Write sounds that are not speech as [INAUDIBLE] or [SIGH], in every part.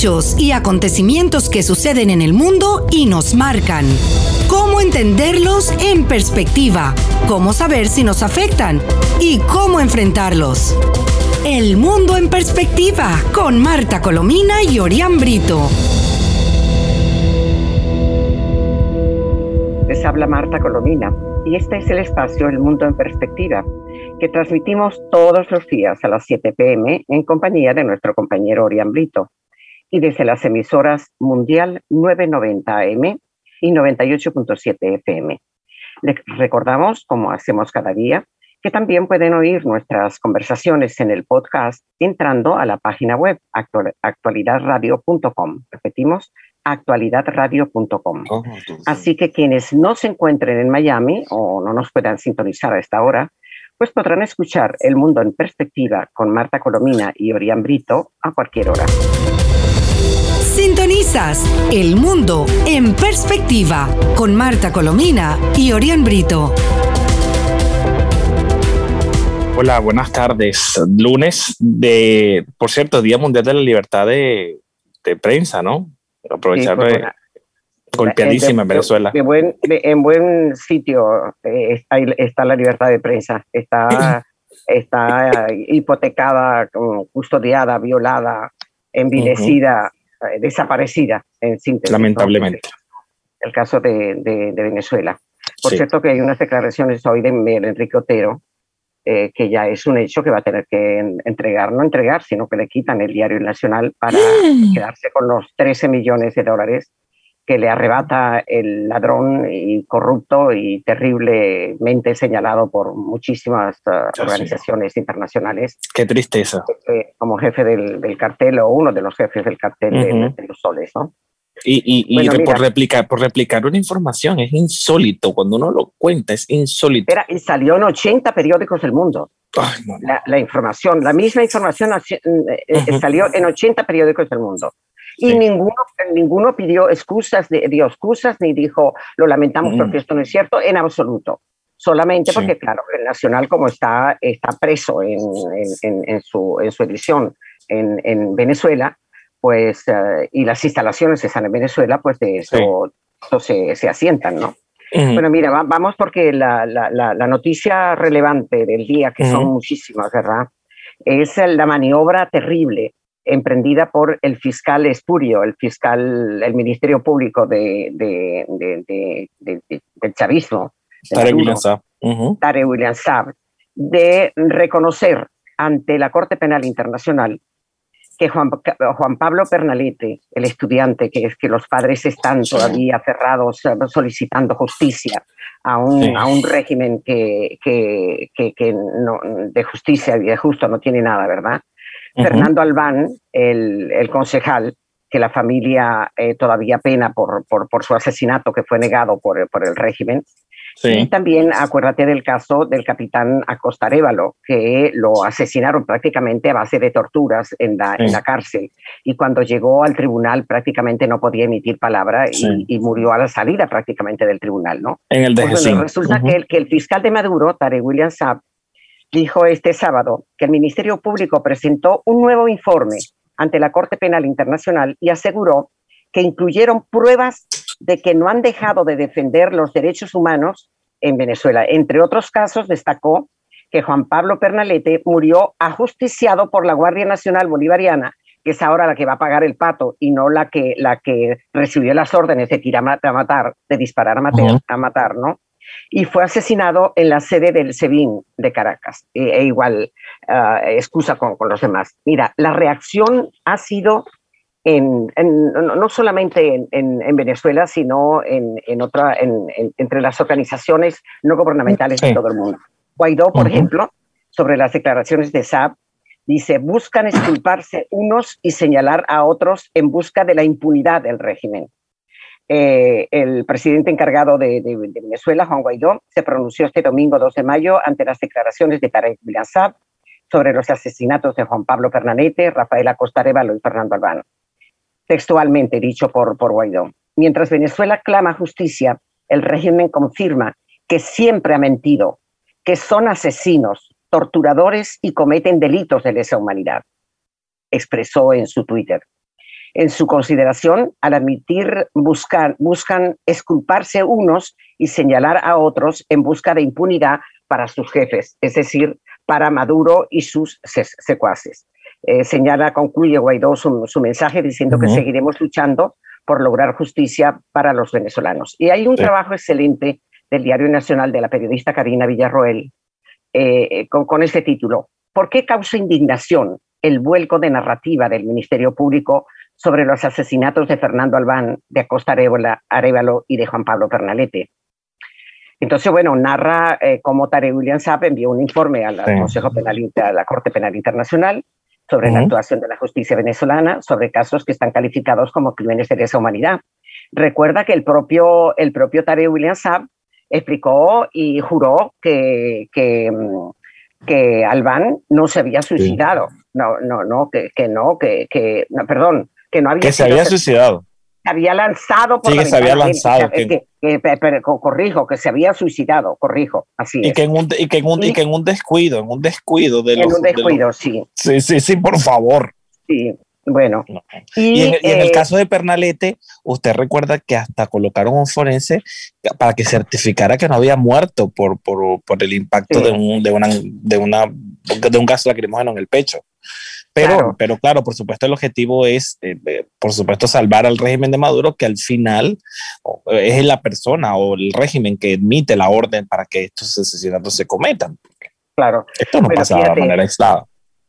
hechos y acontecimientos que suceden en el mundo y nos marcan. Cómo entenderlos en perspectiva, cómo saber si nos afectan y cómo enfrentarlos. El mundo en perspectiva con Marta Colomina y Orián Brito. Les habla Marta Colomina y este es el espacio El Mundo en Perspectiva que transmitimos todos los días a las 7 pm en compañía de nuestro compañero Orián Brito y desde las emisoras Mundial 990 AM y 98.7 FM. Les recordamos, como hacemos cada día, que también pueden oír nuestras conversaciones en el podcast entrando a la página web actualidadradio.com. Repetimos, actualidadradio.com. Así que quienes no se encuentren en Miami o no nos puedan sintonizar a esta hora, pues podrán escuchar El Mundo en Perspectiva con Marta Colomina y Orián Brito a cualquier hora. Sintonizas El Mundo en Perspectiva con Marta Colomina y Orián Brito. Hola, buenas tardes. Lunes de, por cierto, Día Mundial de la Libertad de, Prensa, ¿no? Aprovechar pues, golpeadísima en Venezuela. buen, en buen sitio eh, está, la libertad de prensa. Está, [LAUGHS] está hipotecada, custodiada, violada, envilecida, eh, desaparecida, en síntesis. Lamentablemente. El caso de, Venezuela. Por cierto, que hay unas declaraciones hoy de Enrique Otero, eh, que ya es un hecho que va a tener que entregar, no entregar, sino que le quitan el diario nacional para [GASPS] quedarse con los 13 millones de dólares que le arrebata el ladrón y corrupto y terriblemente señalado por muchísimas uh, organizaciones internacionales. Qué tristeza. Como jefe del, cartel o uno de los jefes del cartel de, los soles, ¿no? Y, y, por, replicar, por replicar una información, es insólito. Cuando uno lo cuenta, es insólito. Era, y salió en 80 periódicos del mundo. la, información, la misma información eh, eh, salió en 80 periódicos del mundo. Y ninguno, ninguno pidió excusas, dio excusas, ni dijo, lo lamentamos porque esto no es cierto, en absoluto. Solamente porque, claro, el Nacional, como está, está preso en, en, su, en su edición en, Venezuela, pues, eh, y las instalaciones están en Venezuela, pues de eso, se, se, asientan, ¿no? Bueno, mira, vamos porque la, la, la, noticia relevante del día, que son muchísimas, ¿verdad? Es la maniobra terrible emprendida por el fiscal espurio, el fiscal, el Ministerio Público de, del chavismo. Tare William Saab. Tare William Saab, de reconocer ante la Corte Penal Internacional que Juan, Juan, Pablo Pernalete, el estudiante, que es que los padres están todavía cerrados solicitando justicia a un, a un régimen que, que, que, no, de justicia y de justo no tiene nada, ¿verdad? Fernando Albán, el, concejal, que la familia eh, todavía pena por, por, su asesinato que fue negado por, el régimen. Y también acuérdate del caso del capitán Acosta Révalo, que lo asesinaron prácticamente a base de torturas en la, en la cárcel. Y cuando llegó al tribunal prácticamente no podía emitir palabra y, murió a la salida prácticamente del tribunal. ¿no? En el pues resulta que, el, que el fiscal de Maduro, Tare William Saab, dijo este sábado que el Ministerio Público presentó un nuevo informe ante la Corte Penal Internacional y aseguró que incluyeron pruebas de que no han dejado de defender los derechos humanos en Venezuela. Entre otros casos, destacó que Juan Pablo Pernalete murió ajusticiado por la Guardia Nacional Bolivariana, que es ahora la que va a pagar el pato y no la que, la que recibió las órdenes de tirar a matar, de disparar a matar, a matar ¿no? Y fue asesinado en la sede del SEBIN de Caracas, e, e igual uh, excusa con, con, los demás. Mira, la reacción ha sido en, no solamente en, en, Venezuela, sino en, otra, entre las organizaciones no gubernamentales de todo el mundo. Guaidó, por ejemplo, sobre las declaraciones de SAP, dice, buscan exculparse unos y señalar a otros en busca de la impunidad del régimen. Eh, el presidente encargado de, Venezuela, Juan Guaidó, se pronunció este domingo 2 de mayo ante las declaraciones de Tarek Bilazab sobre los asesinatos de Juan Pablo Pernanete, Rafael Acosta Arevalo y Fernando Albano. Textualmente dicho por, por Guaidó. Mientras Venezuela clama justicia, el régimen confirma que siempre ha mentido, que son asesinos, torturadores y cometen delitos de lesa humanidad, expresó en su Twitter. En su consideración al admitir buscar, buscan esculparse unos y señalar a otros en busca de impunidad para sus jefes, es decir, para Maduro y sus secuaces. Eh, señala, concluye Guaidó su, mensaje diciendo que seguiremos luchando por lograr justicia para los venezolanos. Y hay un trabajo excelente del Diario Nacional de la periodista Karina Villarroel eh, con, con este título. ¿Por qué causa indignación el vuelco de narrativa del Ministerio Público sobre los asesinatos de Fernando Albán, de Acosta Arevalo y de Juan Pablo Pernalete? Entonces, bueno, narra eh, cómo Tare William Saab envió un informe al, Consejo Penal, a la Corte Penal Internacional sobre la actuación de la justicia venezolana, sobre casos que están calificados como crímenes de lesa humanidad. Recuerda que el propio, el propio Tare William Saab explicó y juró que, que, que Albán no se había suicidado. No, no, no, que, que no, que, que no, perdón, que no había. Que se había suicidado. se había lanzado por sí, que se había lanzado que, corrijo que se había suicidado corrijo así y que en un y que en un, y, que en un descuido en un descuido de los, en un descuido sí. Sí sí sí por favor. Sí bueno. Y, en, el eh, caso de Pernalete usted recuerda que hasta colocaron un forense para que certificara que no había muerto por, por, por el impacto de un de una de una de un gas lacrimógeno en el pecho pero claro. pero claro, por supuesto el objetivo es, eh, eh, por supuesto, salvar al régimen de Maduro, que al final es la persona o el régimen que emite la orden para que estos asesinatos se cometan. Claro. Esto no pasa de manera aislada.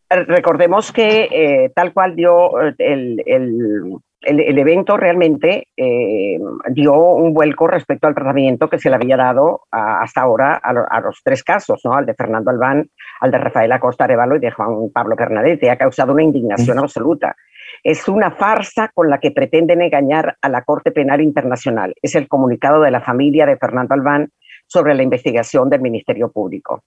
Recordemos que eh, tal cual dio el, el el, evento realmente eh, dio un vuelco respecto al tratamiento que se le había dado hasta ahora a, los tres casos, ¿no? al de Fernando Albán, al de Rafael Acosta Arevalo y de Juan Pablo Bernadette. Ha causado una indignación absoluta. Es una farsa con la que pretenden engañar a la Corte Penal Internacional. Es el comunicado de la familia de Fernando Albán sobre la investigación del Ministerio Público.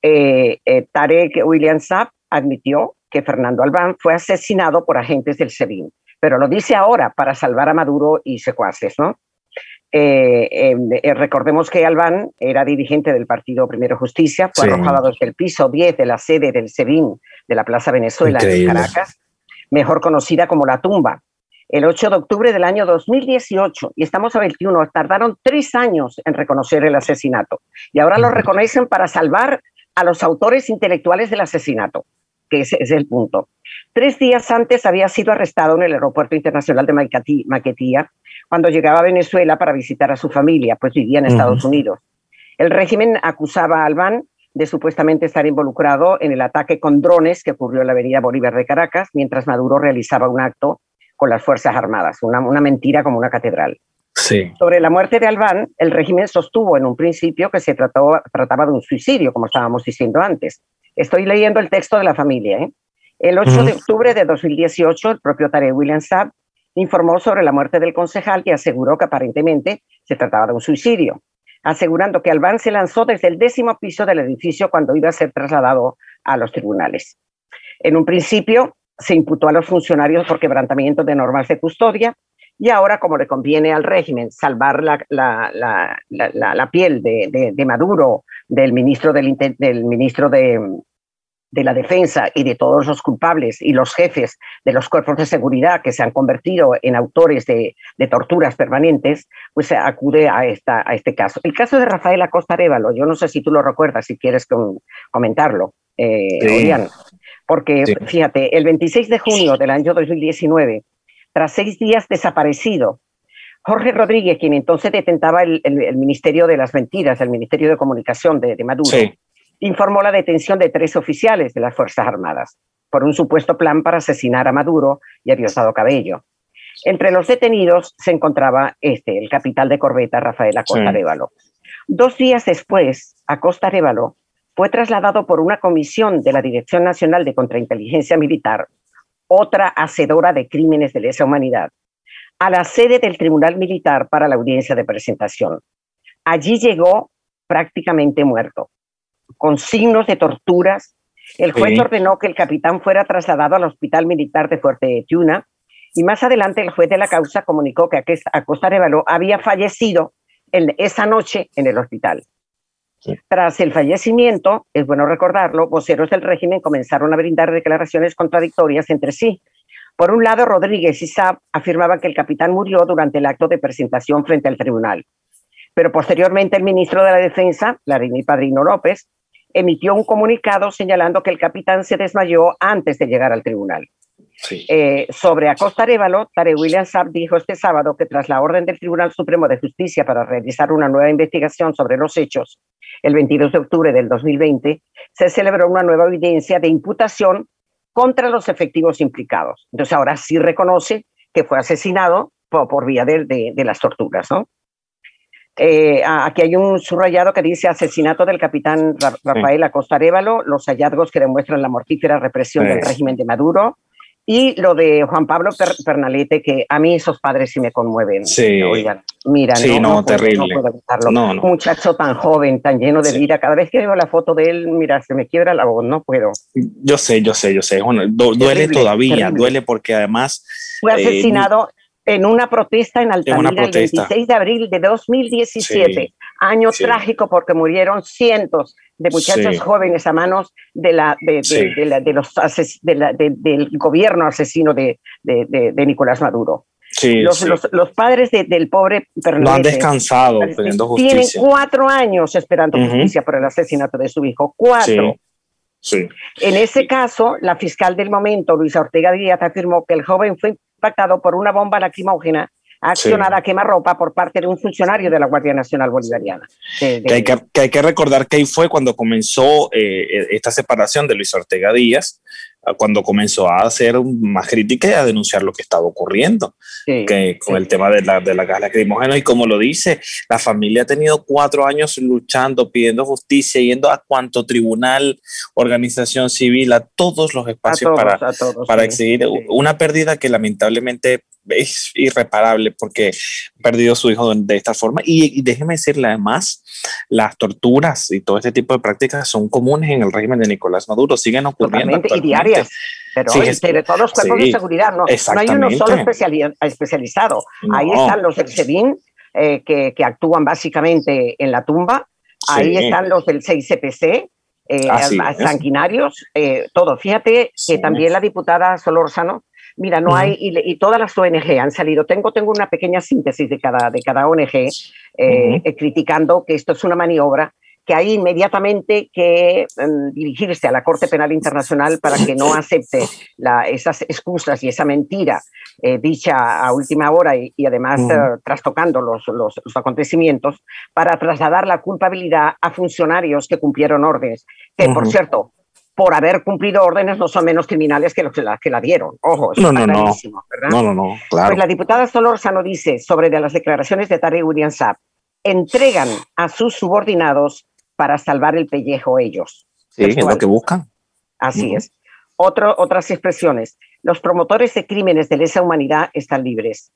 Eh, eh, Tarek William Saab admitió que Fernando Albán fue asesinado por agentes del SEBIN pero lo dice ahora para salvar a Maduro y secuaces, ¿no? Eh, em, eh, recordemos que Albán era dirigente del partido Primero Justicia, fue arrojado desde el piso 10 de la sede del SEBIN de la Plaza Venezuela en Caracas, mejor conocida como La Tumba, el 8 de octubre del año 2018, y estamos a 21, tardaron tres años en reconocer el asesinato, y ahora lo reconocen para salvar a los autores intelectuales del asesinato, que ese es el punto. Tres días antes había sido arrestado en el Aeropuerto Internacional de Maquetía cuando llegaba a Venezuela para visitar a su familia, pues vivía en Estados Unidos. El régimen acusaba a Albán de supuestamente estar involucrado en el ataque con drones que ocurrió en la avenida Bolívar de Caracas, mientras Maduro realizaba un acto con las Fuerzas Armadas, una, mentira como una catedral. Sí. Sobre la muerte de Albán, el régimen sostuvo en un principio que se trató, trataba de un suicidio, como estábamos diciendo antes. Estoy leyendo el texto de la familia. ¿eh? El 8 de octubre de 2018, el propio Tarek William Saab informó sobre la muerte del concejal y aseguró que aparentemente se trataba de un suicidio, asegurando que Albán se lanzó desde el décimo piso del edificio cuando iba a ser trasladado a los tribunales. En un principio se imputó a los funcionarios por quebrantamiento de normas de custodia y ahora, como le conviene al régimen salvar la, la, piel de, de, Maduro, del ministro, del, del ministro de, de la defensa y de todos los culpables y los jefes de los cuerpos de seguridad que se han convertido en autores de, torturas permanentes, pues se acude a, esta, a este caso. El caso de Rafael Acosta Arevalo, yo no sé si tú lo recuerdas, si quieres comentarlo, eh, porque fíjate, el 26 de junio del año 2019, tras seis días desaparecido, Jorge Rodríguez, quien entonces detentaba el, Ministerio de las Mentiras, el Ministerio de Comunicación de, Maduro, informó la detención de tres oficiales de las Fuerzas Armadas por un supuesto plan para asesinar a Maduro y a Diosdado Cabello. Entre los detenidos se encontraba este, el capitán de corbeta Rafael Acosta Arevalo. Dos días después, Acosta Arevalo fue trasladado por una comisión de la Dirección Nacional de Contrainteligencia Militar, otra hacedora de crímenes de lesa humanidad, a la sede del Tribunal Militar para la audiencia de presentación. Allí llegó prácticamente muerto con signos de torturas. El juez ordenó que el capitán fuera trasladado al Hospital Militar de Fuerte Tiuna y más adelante el juez de la causa comunicó que Acosta Arevalo había fallecido en esa noche en el hospital. Tras el fallecimiento, es bueno recordarlo, voceros del régimen comenzaron a brindar declaraciones contradictorias entre sí. Por un lado, Rodríguez y Saab afirmaban que el capitán murió durante el acto de presentación frente al tribunal. Pero posteriormente el ministro de la Defensa, Larini Padrino López, emitió un comunicado señalando que el capitán se desmayó antes de llegar al tribunal. Eh, sobre Acosta Arevalo, Tare William Saab dijo este sábado que tras la orden del Tribunal Supremo de Justicia para realizar una nueva investigación sobre los hechos, el 22 de octubre del 2020, se celebró una nueva evidencia de imputación contra los efectivos implicados. Entonces ahora sí reconoce que fue asesinado por, vía de, las torturas, ¿no? Eh, aquí hay un subrayado que dice asesinato del capitán Rafael Acosta Arevalo, los hallazgos que demuestran la mortífera represión del régimen de Maduro, y lo de Juan Pablo Pernalete, que a mí esos padres sí me conmueven. Sí. Oigan, mira, sí, no, terrible. Un muchacho tan joven, tan lleno de vida. Cada vez que veo la foto de él, mira, se me quiebra la voz, no puedo. Yo sé, yo sé, yo sé. Bueno, duele todavía, duele porque además. Fue eh, asesinado en una protesta en Altamira el 26 de abril de 2017. Año trágico porque murieron cientos de muchachos jóvenes a manos de la, de, de, los del gobierno asesino de, Nicolás Maduro. los, los, padres del pobre No han descansado pidiendo justicia. Tienen cuatro años esperando justicia por el asesinato de su hijo. Cuatro. Sí. En ese caso, la fiscal del momento, Luisa Ortega Díaz, afirmó que el joven fue impactado por una bomba lacrimógena accionada a quemarropa por parte de un funcionario de la Guardia Nacional Bolivariana. que, hay que, recordar que ahí fue cuando comenzó eh, esta separación de Luis Ortega Díaz, cuando comenzó a hacer más crítica y a denunciar lo que estaba ocurriendo que, con el tema de la, de la gas lacrimógena. Y como lo dice, la familia ha tenido cuatro años luchando, pidiendo justicia, yendo a cuanto tribunal, organización civil, a todos los espacios para, para exigir una pérdida que lamentablemente es irreparable porque ha perdido a su hijo de esta forma. Y, déjeme decirle además, las torturas y todo este tipo de prácticas son comunes en el régimen de Nicolás Maduro, siguen ocurriendo. Y diarias. Pero de todos los cuerpos de seguridad, no, no hay uno solo especializado. Ahí están los del SEBIN, eh, que, que, actúan básicamente en la tumba. Ahí están los del 6CPC, eh, sanguinarios, eh, todo. Fíjate que también la diputada Solórzano Mira, no hay, y, todas las ONG han salido. Tengo, tengo una pequeña síntesis de cada, de cada ONG eh, eh, criticando que esto es una maniobra que hay inmediatamente que em, dirigirse a la Corte Penal Internacional para que no acepte esas excusas y esa mentira eh, dicha a última hora y, además trastocando los, los, acontecimientos para trasladar la culpabilidad a funcionarios que cumplieron órdenes, que por cierto, por haber cumplido órdenes no son menos criminales que los que la, que la dieron. Ojo, eso no, no, no. ¿verdad? No, no, no, claro. Pues la diputada Solórzano dice sobre de las declaraciones de Tarek William Saab, entregan a sus subordinados para salvar el pellejo ellos. Sí, es lo que buscan. Así es. Otro, otras expresiones. Los promotores de crímenes de lesa humanidad están libres.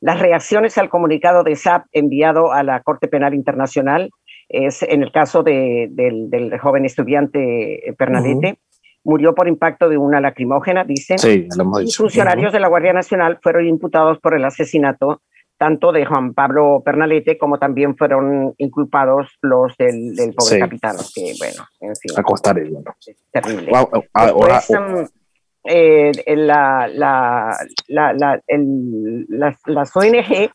Las reacciones al comunicado de SAP enviado a la Corte Penal Internacional es en el caso del, joven estudiante eh, Pernalete, murió por impacto de una lacrimógena, dicen. Sí, funcionarios de la Guardia Nacional fueron imputados por el asesinato tanto de Juan Pablo Pernalete como también fueron inculpados los del, pobre capitán, que bueno, en fin. Acostaré, Es terrible. la, las ONG,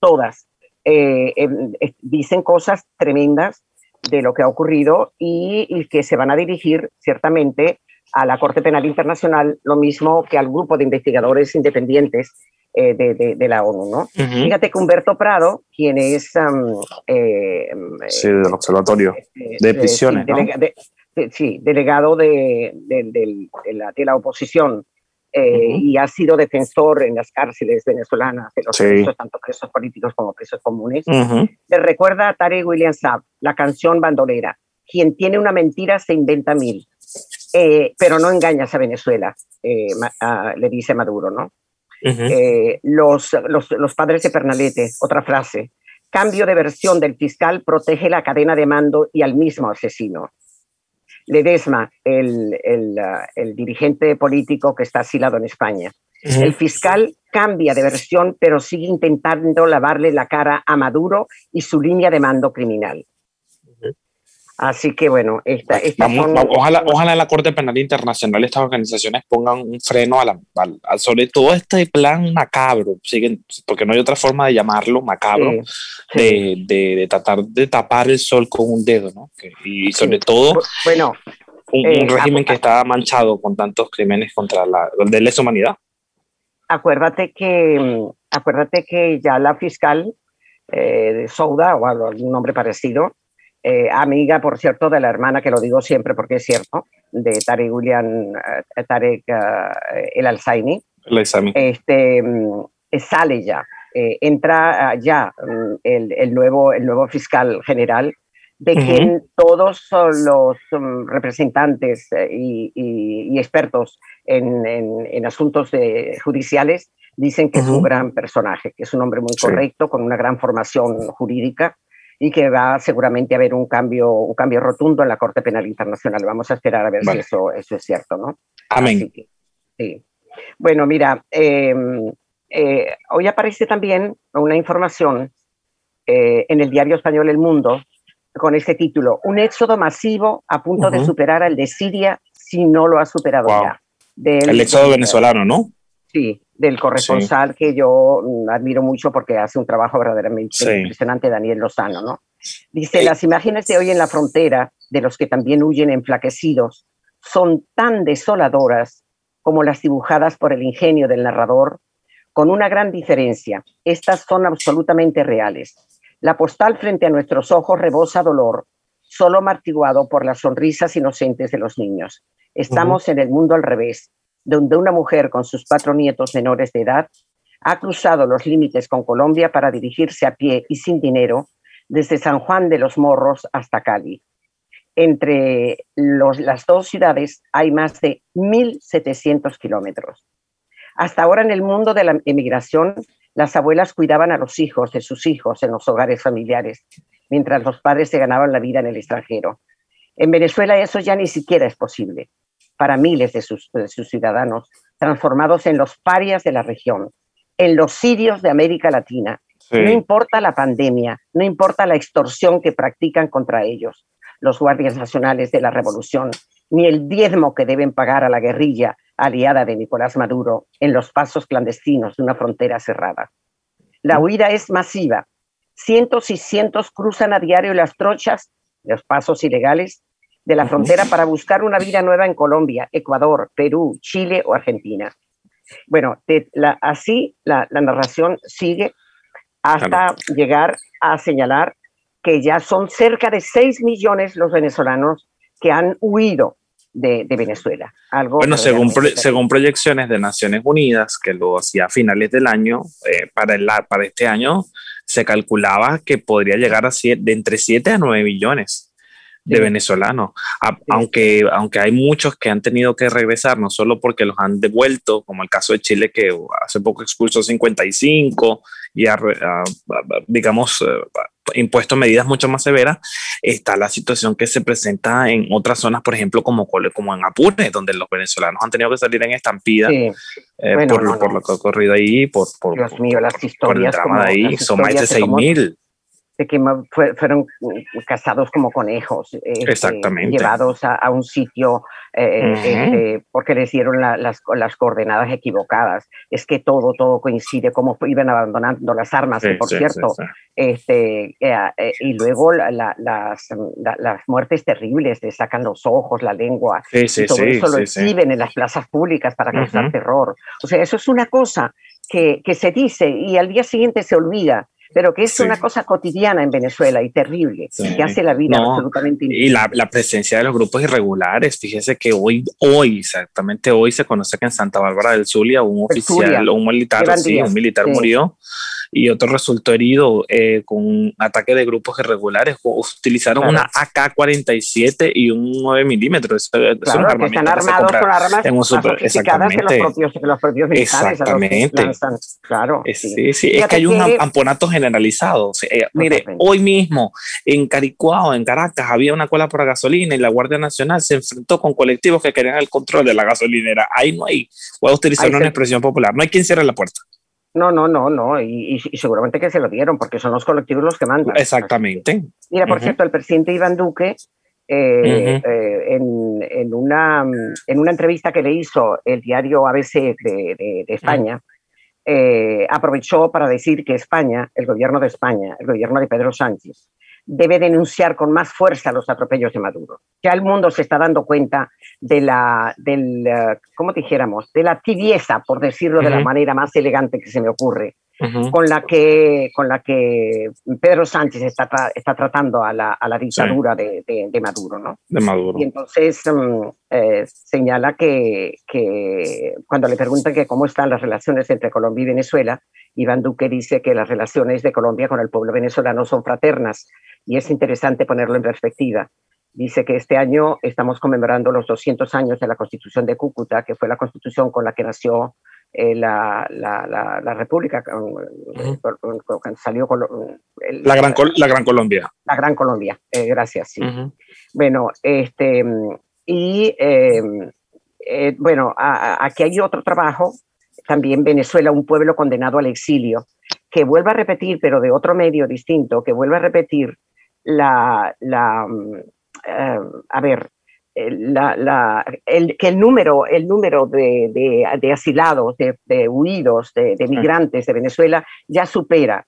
todas, eh, em, dicen cosas tremendas de lo que ha ocurrido y, que se van a dirigir ciertamente a la Corte Penal Internacional, lo mismo que al grupo de investigadores independientes eh, de, la ONU. ¿no? Fíjate que Humberto Prado, quien es... Eh, sí, del Observatorio de Prisiones. Sí, delegado de, la, de la oposición eh, y ha sido defensor en las cárceles venezolanas de los presos, tanto presos políticos como presos comunes. Le recuerda a Tarek William Saab la canción bandolera, quien tiene una mentira se inventa mil, eh, pero no engañas a Venezuela, eh, le dice Maduro, ¿no? los, los, los padres de Pernalete, otra frase, cambio de versión del fiscal protege la cadena de mando y al mismo asesino. Ledesma, el, el, dirigente político que está asilado en España. El fiscal cambia de versión, pero sigue intentando lavarle la cara a Maduro y su línea de mando criminal. Así que bueno, esta, ojalá, ojalá en la Corte Penal Internacional estas organizaciones pongan un freno a la, sobre todo este plan macabro, siguen, porque no hay otra forma de llamarlo macabro, De, de, tratar de tapar el sol con un dedo, ¿no? y sobre todo bueno, un, eh, régimen que está manchado con tantos crímenes contra la de lesa humanidad. Acuérdate que, mm, acuérdate que ya la fiscal eh, de Souda, o algún nombre parecido, eh, amiga, por cierto, de la hermana, que lo digo siempre porque es cierto, de Tarek William, eh, Tarek eh, El Alzaini. Este, mm, sale ya, entra ya mm, el, el, nuevo, el nuevo fiscal general, de quien todos los mm, representantes y, y, expertos en, en, asuntos judiciales dicen que es un gran personaje, que es un hombre muy correcto, con una gran formación jurídica y que va seguramente a haber un cambio, un cambio rotundo en la Corte Penal Internacional. Vamos a esperar a ver si eso, eso es cierto, ¿no? Amén. sí. Bueno, mira, em, eh, hoy aparece también una información eh, en el diario español El Mundo con este título, un éxodo masivo a punto de superar al de Siria si no lo ha superado ya. el éxodo venezolano, ¿no? Sí, del corresponsal que yo admiro mucho porque hace un trabajo verdaderamente impresionante, Daniel Lozano, ¿no? Dice, las imágenes de hoy en la frontera, de los que también huyen enflaquecidos, son tan desoladoras como las dibujadas por el ingenio del narrador, con una gran diferencia. Estas son absolutamente reales. La postal frente a nuestros ojos rebosa dolor, solo martiguado por las sonrisas inocentes de los niños. Estamos en el mundo al revés, donde una mujer con sus cuatro nietos menores de edad ha cruzado los límites con Colombia para dirigirse a pie y sin dinero desde San Juan de los Morros hasta Cali. Entre las dos ciudades hay más de 1.700 kilómetros. Hasta ahora en el mundo de la emigración, las abuelas cuidaban a los hijos de sus hijos en los hogares familiares, mientras los padres se ganaban la vida en el extranjero. En Venezuela eso ya ni siquiera es posible para miles de sus, ciudadanos, transformados en los parias de la región, en los sirios de América Latina. No importa la pandemia, no importa la extorsión que practican contra ellos, los guardias nacionales de la revolución, ni el diezmo que deben pagar a la guerrilla aliada de Nicolás Maduro en los pasos clandestinos de una frontera cerrada. La huida es masiva. Cientos y cientos cruzan a diario las trochas, los pasos ilegales, de la frontera para buscar una vida nueva en Colombia, Ecuador, Perú, Chile o Argentina. Bueno, así la, narración sigue hasta llegar a señalar que ya son cerca de 6 millones los venezolanos que han huido de, Venezuela. Algo bueno, según, según proyecciones de Naciones Unidas, que lo hacía a finales del año, eh, para, el, para este año se calculaba que podría llegar a de entre 7 a 9 millones de venezolanos, aunque, aunque hay muchos que han tenido que regresar, no solo porque los han devuelto, como el caso de Chile que hace poco expulsó 55 y ha, digamos, eh, impuesto medidas mucho más severas, está la situación que se presenta en otras zonas, por ejemplo, como, como en Apure, donde los venezolanos han tenido que salir en estampida eh, por, lo que ha ocurrido ahí, por, por, Dios mío, las historias por el drama de ahí, son más de 6.000 de que fueron cazados como conejos, este, Exactamente. llevados a, un sitio eh, este, porque les dieron las, las, coordenadas equivocadas. Es que todo, todo coincide, cómo iban abandonando las armas, por cierto, Este, eh, eh, y luego las, las muertes terribles, le sacan los ojos, la lengua, y todo eso lo exhiben en las plazas públicas para causar terror. O sea, eso es una cosa que, que se dice y al día siguiente se olvida pero que es una cosa cotidiana en Venezuela y terrible, que hace la vida absolutamente Y la, la, presencia de los grupos irregulares, fíjese que hoy, hoy, exactamente hoy, se conoce que en Santa Bárbara del Zulia un oficial, un militar, sí, un militar murió y otro resultó herido eh, con un ataque de grupos irregulares. Utilizaron una AK-47 y un 9 milímetros. Claro, que están armados con armas en un super, exactamente. Que los propios, que los propios militares. Exactamente. claro. sí, sí, es que hay un amponato generalizado. Eh, mire, hoy mismo en Caricuao, en Caracas, había una cola por gasolina y la Guardia Nacional se enfrentó con colectivos que querían el control de la gasolinera. Ahí no hay, voy a utilizar una expresión popular, no hay quien cierre la puerta. No, no, no, no, y, seguramente que se lo dieron porque son los colectivos los que mandan. Exactamente. Mira, por cierto, el presidente Iván Duque eh, eh, en, una, en una entrevista que le hizo el diario ABC de, España, aprovechó para decir que España, el gobierno de España, el gobierno de Pedro Sánchez, debe denunciar con más fuerza los atropellos de Maduro. Ya el mundo se está dando cuenta de la, del, ¿cómo dijéramos? De la tibieza, por decirlo de la manera más elegante que se me ocurre, con, la que, con la que Pedro Sánchez está, está tratando a la, a la dictadura de, de, Maduro, ¿no? De Maduro. Y entonces mm, eh, señala que, que cuando le preguntan que cómo están las relaciones entre Colombia y Venezuela, Iván Duque dice que las relaciones de Colombia con el pueblo venezolano son fraternas y es interesante ponerlo en perspectiva. Dice que este año estamos conmemorando los 200 años de la Constitución de Cúcuta, que fue la constitución con la que nació eh, la, la, la, República, cuando salió con la, gran, la Gran Colombia. La Gran Colombia, eh, gracias. Sí. Bueno, este, y eh, bueno, aquí hay otro trabajo, también Venezuela, un pueblo condenado al exilio, que vuelve a repetir, pero de otro medio distinto, que vuelve a repetir la, la a ver, la, el, que el número, el número de, de, asilados, de, huidos, de, migrantes de Venezuela ya supera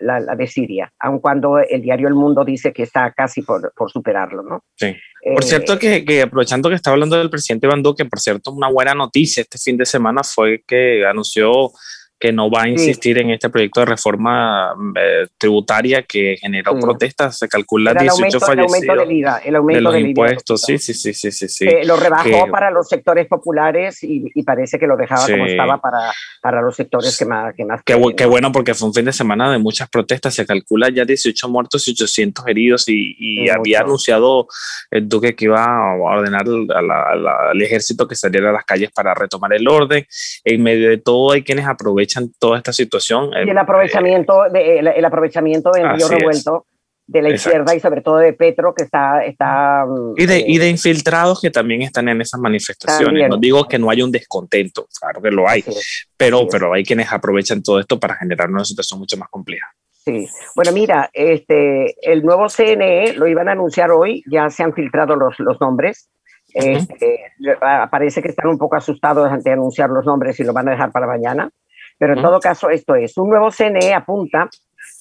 la, de Siria, aun cuando el diario El Mundo dice que está casi por, por superarlo. ¿no? Sí. Por eh, cierto, que, que, aprovechando que está hablando del presidente Bandú, que por cierto, una buena noticia este fin de semana fue que anunció que no va a insistir en este proyecto de reforma eh, tributaria que generó protestas. Se calcula 18 fallecidos. El aumento del IVA, el aumento de los impuestos, sí, sí, sí, sí, sí. sí. lo rebajó para los sectores populares y, parece que lo dejaba como estaba para, para los sectores que más... Que más qué, bueno, porque fue un fin de semana de muchas protestas. Se calcula ya 18 muertos y 800 heridos y, había anunciado el Duque que iba a ordenar al ejército que saliera a las calles para retomar el orden. En medio de todo hay quienes aprovechan toda esta situación. Y el aprovechamiento, de, el, aprovechamiento del río revuelto de la izquierda y sobre todo de Petro que está... está y, de, y de eh, infiltrados que también están en esas manifestaciones. No digo que no haya un descontento, claro que lo hay, pero, pero hay quienes aprovechan todo esto para generar una situación mucho más compleja. Sí, bueno, mira, este, el nuevo CNE lo iban a anunciar hoy, ya se han filtrado los, los nombres. Este, parece que están un poco asustados ante anunciar los nombres y lo van a dejar para mañana. Pero en todo caso, esto es, un nuevo CNE apunta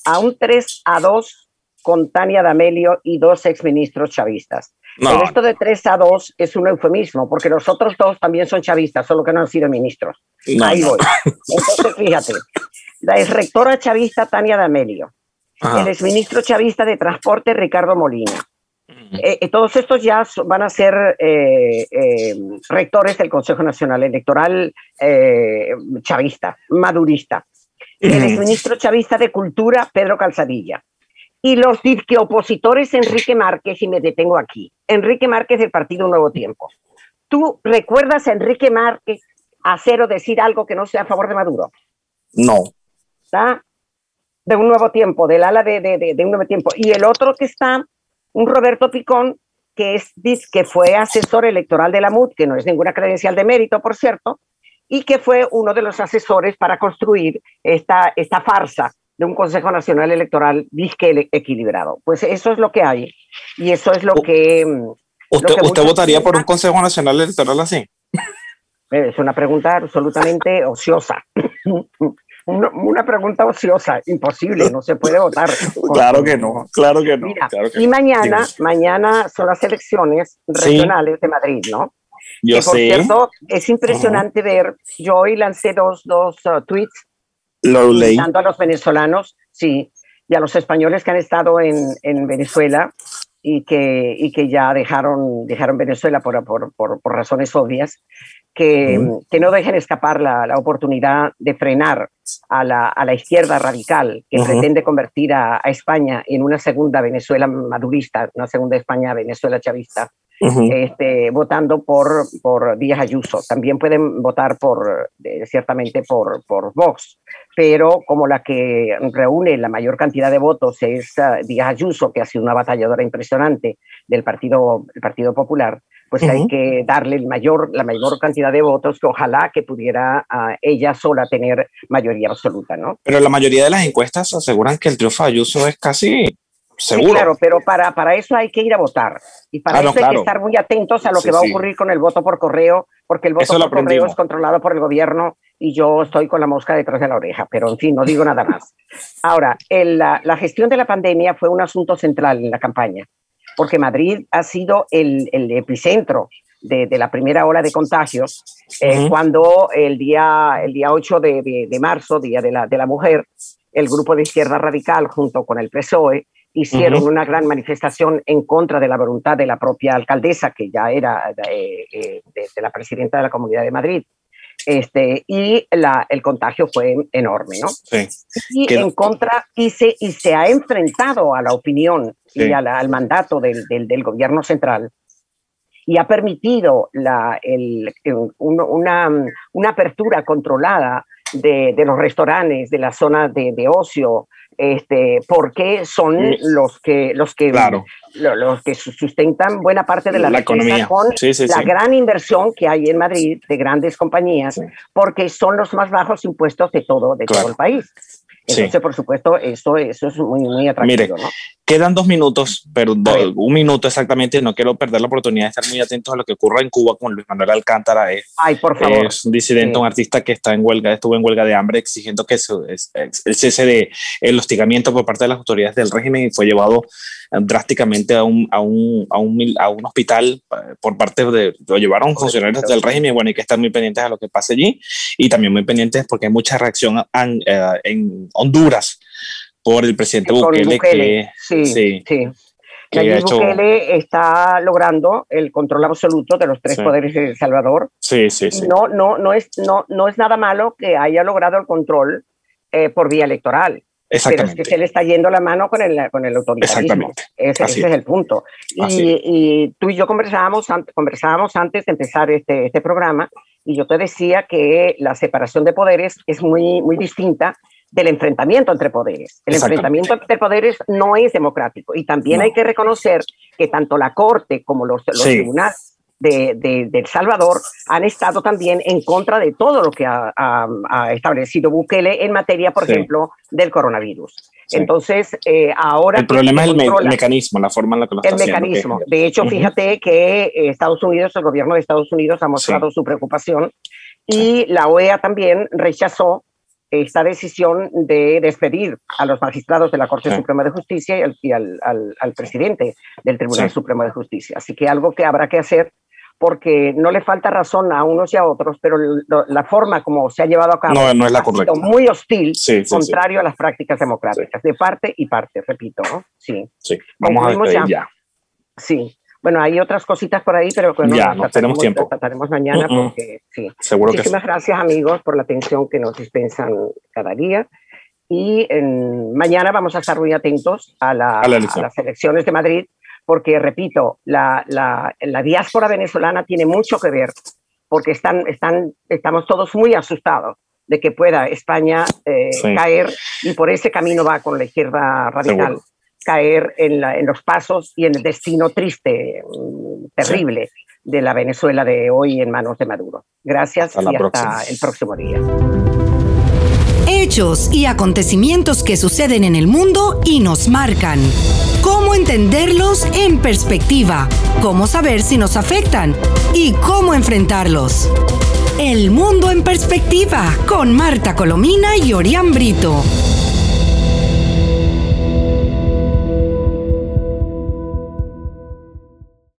a un 3 a 2 con Tania D'Amelio y dos exministros chavistas. esto de 3 a 2 es un eufemismo, porque los otros dos también son chavistas, solo que no han sido ministros. Ahí voy. [LAUGHS] Entonces, fíjate, la exrectora chavista Tania D'Amelio, el exministro chavista de Transporte Ricardo Molina, eh, eh, todos estos ya van a ser eh, rectores del Consejo Nacional Electoral chavista, madurista. El exministro chavista de Cultura, Pedro Calzadilla. Y los que opositores, Enrique Márquez, y me detengo aquí. Enrique Márquez del Partido Nuevo Tiempo. ¿Tú recuerdas a Enrique Márquez hacer o decir algo que no sea a favor de Maduro? No. ¿Está? De un nuevo tiempo, del ala de, de, de un nuevo tiempo. Y el otro que está un Roberto Picón que, es, que fue asesor electoral de la MUD, que no es ninguna credencial de mérito, por cierto, y que fue uno de los asesores para construir esta, esta farsa de un Consejo Nacional Electoral disque equilibrado. Pues eso es lo que hay y eso es lo que... ¿Usted, usted votaría por un Consejo Nacional Electoral así? Es una pregunta absolutamente ociosa. [LAUGHS] una, pregunta ociosa, imposible, no se puede votar. [LAUGHS] claro que no, claro que no. y mañana, mañana son las elecciones regionales de Madrid, ¿no? Yo que, por cierto, es impresionante ver, yo hoy lancé dos, dos uh, tweets Lo leí. a los venezolanos, sí, y a los españoles que han estado en, en Venezuela y que, y que ya dejaron, dejaron Venezuela por, por, por, por razones obvias, que, que, no dejen escapar la, la oportunidad de frenar a la, a la izquierda radical que pretende convertir a, a, España en una segunda Venezuela madurista, una segunda España Venezuela chavista, este, votando por, por Díaz Ayuso. También pueden votar por, ciertamente por, por Vox, pero como la que reúne la mayor cantidad de votos es uh, Díaz Ayuso, que ha sido una batalladora impresionante del Partido, el partido Popular, pues hay que darle el mayor, la mayor cantidad de votos que ojalá que pudiera uh, ella sola tener mayoría absoluta, ¿no? Pero la mayoría de las encuestas aseguran que el triunfo de Ayuso es casi seguro. claro, pero para, para eso hay que ir a votar. Y para ah, eso hay que estar muy atentos a lo que va a ocurrir con el voto por correo, porque el voto por correo es controlado por el gobierno y yo estoy con la mosca detrás de la oreja, pero en fin, no digo nada más. Ahora, la, la, gestión de la pandemia fue un asunto central en la campaña, porque Madrid ha sido el, el epicentro de, de, la primera ola de contagios, eh, cuando el día, el día 8 de, de, marzo, Día de la, de la Mujer, el grupo de izquierda radical junto con el PSOE hicieron una gran manifestación en contra de la voluntad de la propia alcaldesa, que ya era de, eh, de la presidenta de la Comunidad de Madrid, este, y la, el contagio fue enorme, ¿no? Sí. Y en contra, y se, y se ha enfrentado a la opinión y al mandato del, del, del, gobierno central y ha permitido la, el, una, una, apertura controlada de, de, los restaurantes, de la zona de, de ocio, este, porque son los que, los que, los que sustentan buena parte de la, economía. con la gran inversión que hay en Madrid de grandes compañías, porque son los más bajos impuestos de todo, de todo el país. Entonces, por supuesto, eso, eso es muy, muy atractivo. Mire, quedan dos minutos, pero un minuto exactamente. No quiero perder la oportunidad de estar muy atentos a lo que ocurra en Cuba con Luis Manuel Alcántara. Es, Ay, por favor. Es un disidente, un artista que está en huelga, estuvo en huelga de hambre exigiendo que eso, es, el cese de el hostigamiento por parte de las autoridades del régimen y fue llevado drásticamente a un, a un, a un, a un hospital eh, por parte de, lo llevaron funcionarios del régimen, bueno, hay que estar muy pendientes a lo que pase allí y también muy pendientes porque hay mucha reacción en, eh, en Honduras por el presidente Bukele, que sí, sí, sí. Bukele está logrando el control absoluto de los tres poderes de El Salvador. Sí, sí, sí. No, no, no, es, no, no es nada malo que haya logrado el control eh, por vía electoral. Pero es que se le está yendo la mano con el, con el autoritarismo. Exactamente. Ese, ese es. el punto. Y, y, tú y yo conversábamos, conversábamos antes de empezar este, este programa y yo te decía que la separación de poderes es muy, muy distinta del enfrentamiento entre poderes. El enfrentamiento entre poderes no es democrático y también hay que reconocer que tanto la Corte como los, tribunales de, El Salvador han estado también en contra de todo lo que ha, establecido Bukele en materia, por ejemplo, del coronavirus. Entonces, eh, ahora... El problema es el, mecanismo, la forma en la que lo está El mecanismo. De hecho, fíjate que Estados Unidos, el gobierno de Estados Unidos ha mostrado su preocupación y la OEA también rechazó esta decisión de despedir a los magistrados de la Corte Suprema de Justicia y, al, al, presidente del Tribunal Supremo de Justicia. Así que algo que habrá que hacer porque no le falta razón a unos y a otros, pero la forma como se ha llevado a cabo no, es la ha sido muy hostil, contrario a las prácticas democráticas, de parte y parte, repito. Sí. sí. Vamos a ver ya. ya. Sí. Bueno, hay otras cositas por ahí, pero bueno, ya, no tenemos tiempo. trataremos mañana porque sí. Seguro Muchísimas gracias, amigos, por la atención que nos dispensan cada día. Y en, mañana vamos a estar muy atentos a, a, las elecciones de Madrid, porque, repito, la, la, la, diáspora venezolana tiene mucho que ver, porque están, están, estamos todos muy asustados de que pueda España eh, caer y por ese camino va con la izquierda radical caer en, los pasos y en el destino triste, mm, terrible de la Venezuela de hoy en manos de Maduro. Gracias y hasta el próximo día. Hechos y acontecimientos que suceden en el mundo y nos marcan. ¿Cómo entenderlos en perspectiva? ¿Cómo saber si nos afectan? ¿Y cómo enfrentarlos? El mundo en perspectiva con Marta Colomina y Orián Brito.